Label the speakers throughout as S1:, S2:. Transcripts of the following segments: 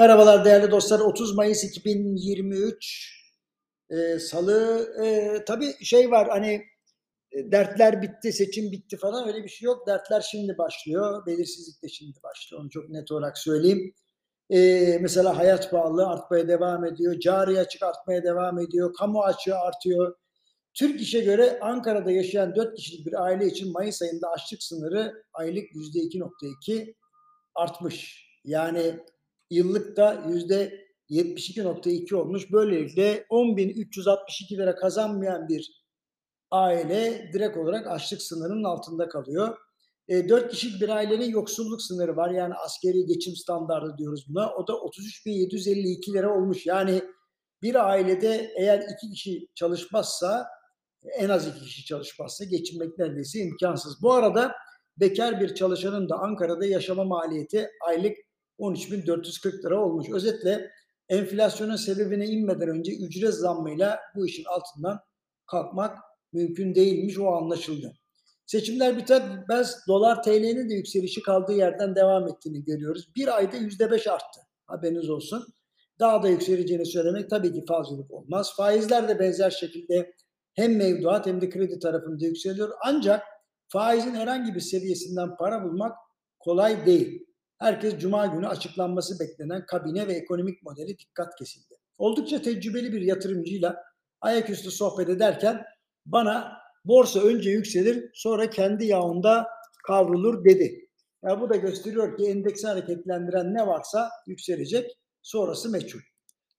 S1: Merhabalar değerli dostlar. 30 Mayıs 2023 e, Salı. E, tabii şey var hani e, dertler bitti, seçim bitti falan öyle bir şey yok. Dertler şimdi başlıyor. Belirsizlik de şimdi başlıyor. Onu çok net olarak söyleyeyim. E, mesela hayat pahalılığı artmaya devam ediyor. Cari açık artmaya devam ediyor. Kamu açığı artıyor. Türk İş'e göre Ankara'da yaşayan 4 kişilik bir aile için Mayıs ayında açlık sınırı aylık %2.2 artmış. Yani yıllıkta yüzde 72.2 olmuş. Böylelikle 10.362 lira kazanmayan bir aile direkt olarak açlık sınırının altında kalıyor. E, 4 kişilik bir ailenin yoksulluk sınırı var. Yani askeri geçim standardı diyoruz buna. O da 33.752 lira olmuş. Yani bir ailede eğer iki kişi çalışmazsa en az iki kişi çalışmazsa geçinmek neredeyse imkansız. Bu arada bekar bir çalışanın da Ankara'da yaşama maliyeti aylık 13.440 lira olmuş. Özetle enflasyonun sebebine inmeden önce ücret zammıyla bu işin altından kalkmak mümkün değilmiş o anlaşıldı. Seçimler biter bitmez dolar TL'nin de yükselişi kaldığı yerden devam ettiğini görüyoruz. Bir ayda yüzde beş arttı. Haberiniz olsun. Daha da yükseleceğini söylemek tabii ki fazlalık olmaz. Faizler de benzer şekilde hem mevduat hem de kredi tarafında yükseliyor. Ancak faizin herhangi bir seviyesinden para bulmak kolay değil. Herkes cuma günü açıklanması beklenen kabine ve ekonomik modeli dikkat kesildi. Oldukça tecrübeli bir yatırımcıyla ayaküstü sohbet ederken bana borsa önce yükselir sonra kendi yağında kavrulur dedi. Ya bu da gösteriyor ki endeksi hareketlendiren ne varsa yükselecek sonrası meçhul.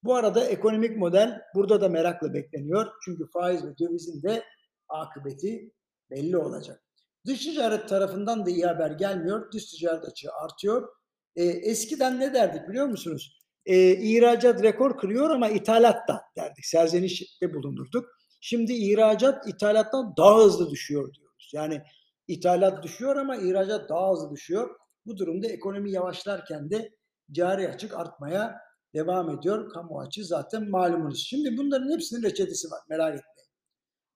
S1: Bu arada ekonomik model burada da merakla bekleniyor. Çünkü faiz ve dövizin de akıbeti belli olacak. Dış ticaret tarafından da iyi haber gelmiyor. Dış ticaret açığı artıyor. E, eskiden ne derdik biliyor musunuz? E, ihracat rekor kırıyor ama ithalat da derdik. Serzenişte bulundurduk. Şimdi ihracat ithalattan daha hızlı düşüyor diyoruz. Yani ithalat düşüyor ama ihracat daha hızlı düşüyor. Bu durumda ekonomi yavaşlarken de cari açık artmaya devam ediyor. Kamu açığı zaten malumunuz. Şimdi bunların hepsinin reçetesi var merak etmeyin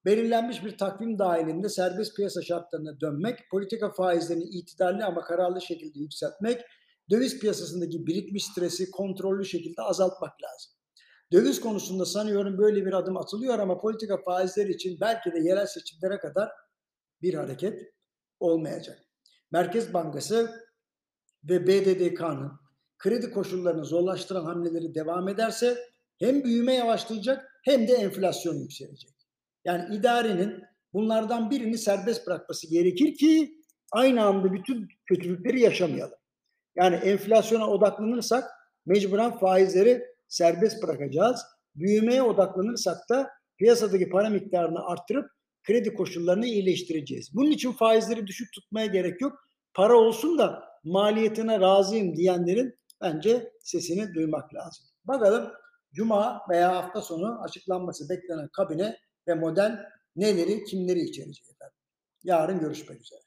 S1: belirlenmiş bir takvim dahilinde serbest piyasa şartlarına dönmek, politika faizlerini itidalli ama kararlı şekilde yükseltmek, döviz piyasasındaki birikmiş stresi kontrollü şekilde azaltmak lazım. Döviz konusunda sanıyorum böyle bir adım atılıyor ama politika faizleri için belki de yerel seçimlere kadar bir hareket olmayacak. Merkez Bankası ve BDDK'nın kredi koşullarını zorlaştıran hamleleri devam ederse hem büyüme yavaşlayacak hem de enflasyon yükselecek. Yani idarenin bunlardan birini serbest bırakması gerekir ki aynı anda bütün kötülükleri yaşamayalım. Yani enflasyona odaklanırsak mecburen faizleri serbest bırakacağız. Büyümeye odaklanırsak da piyasadaki para miktarını arttırıp kredi koşullarını iyileştireceğiz. Bunun için faizleri düşük tutmaya gerek yok. Para olsun da maliyetine razıyım diyenlerin bence sesini duymak lazım. Bakalım Cuma veya hafta sonu açıklanması beklenen kabine ve model neleri kimleri içerecek efendim. Yarın görüşmek üzere.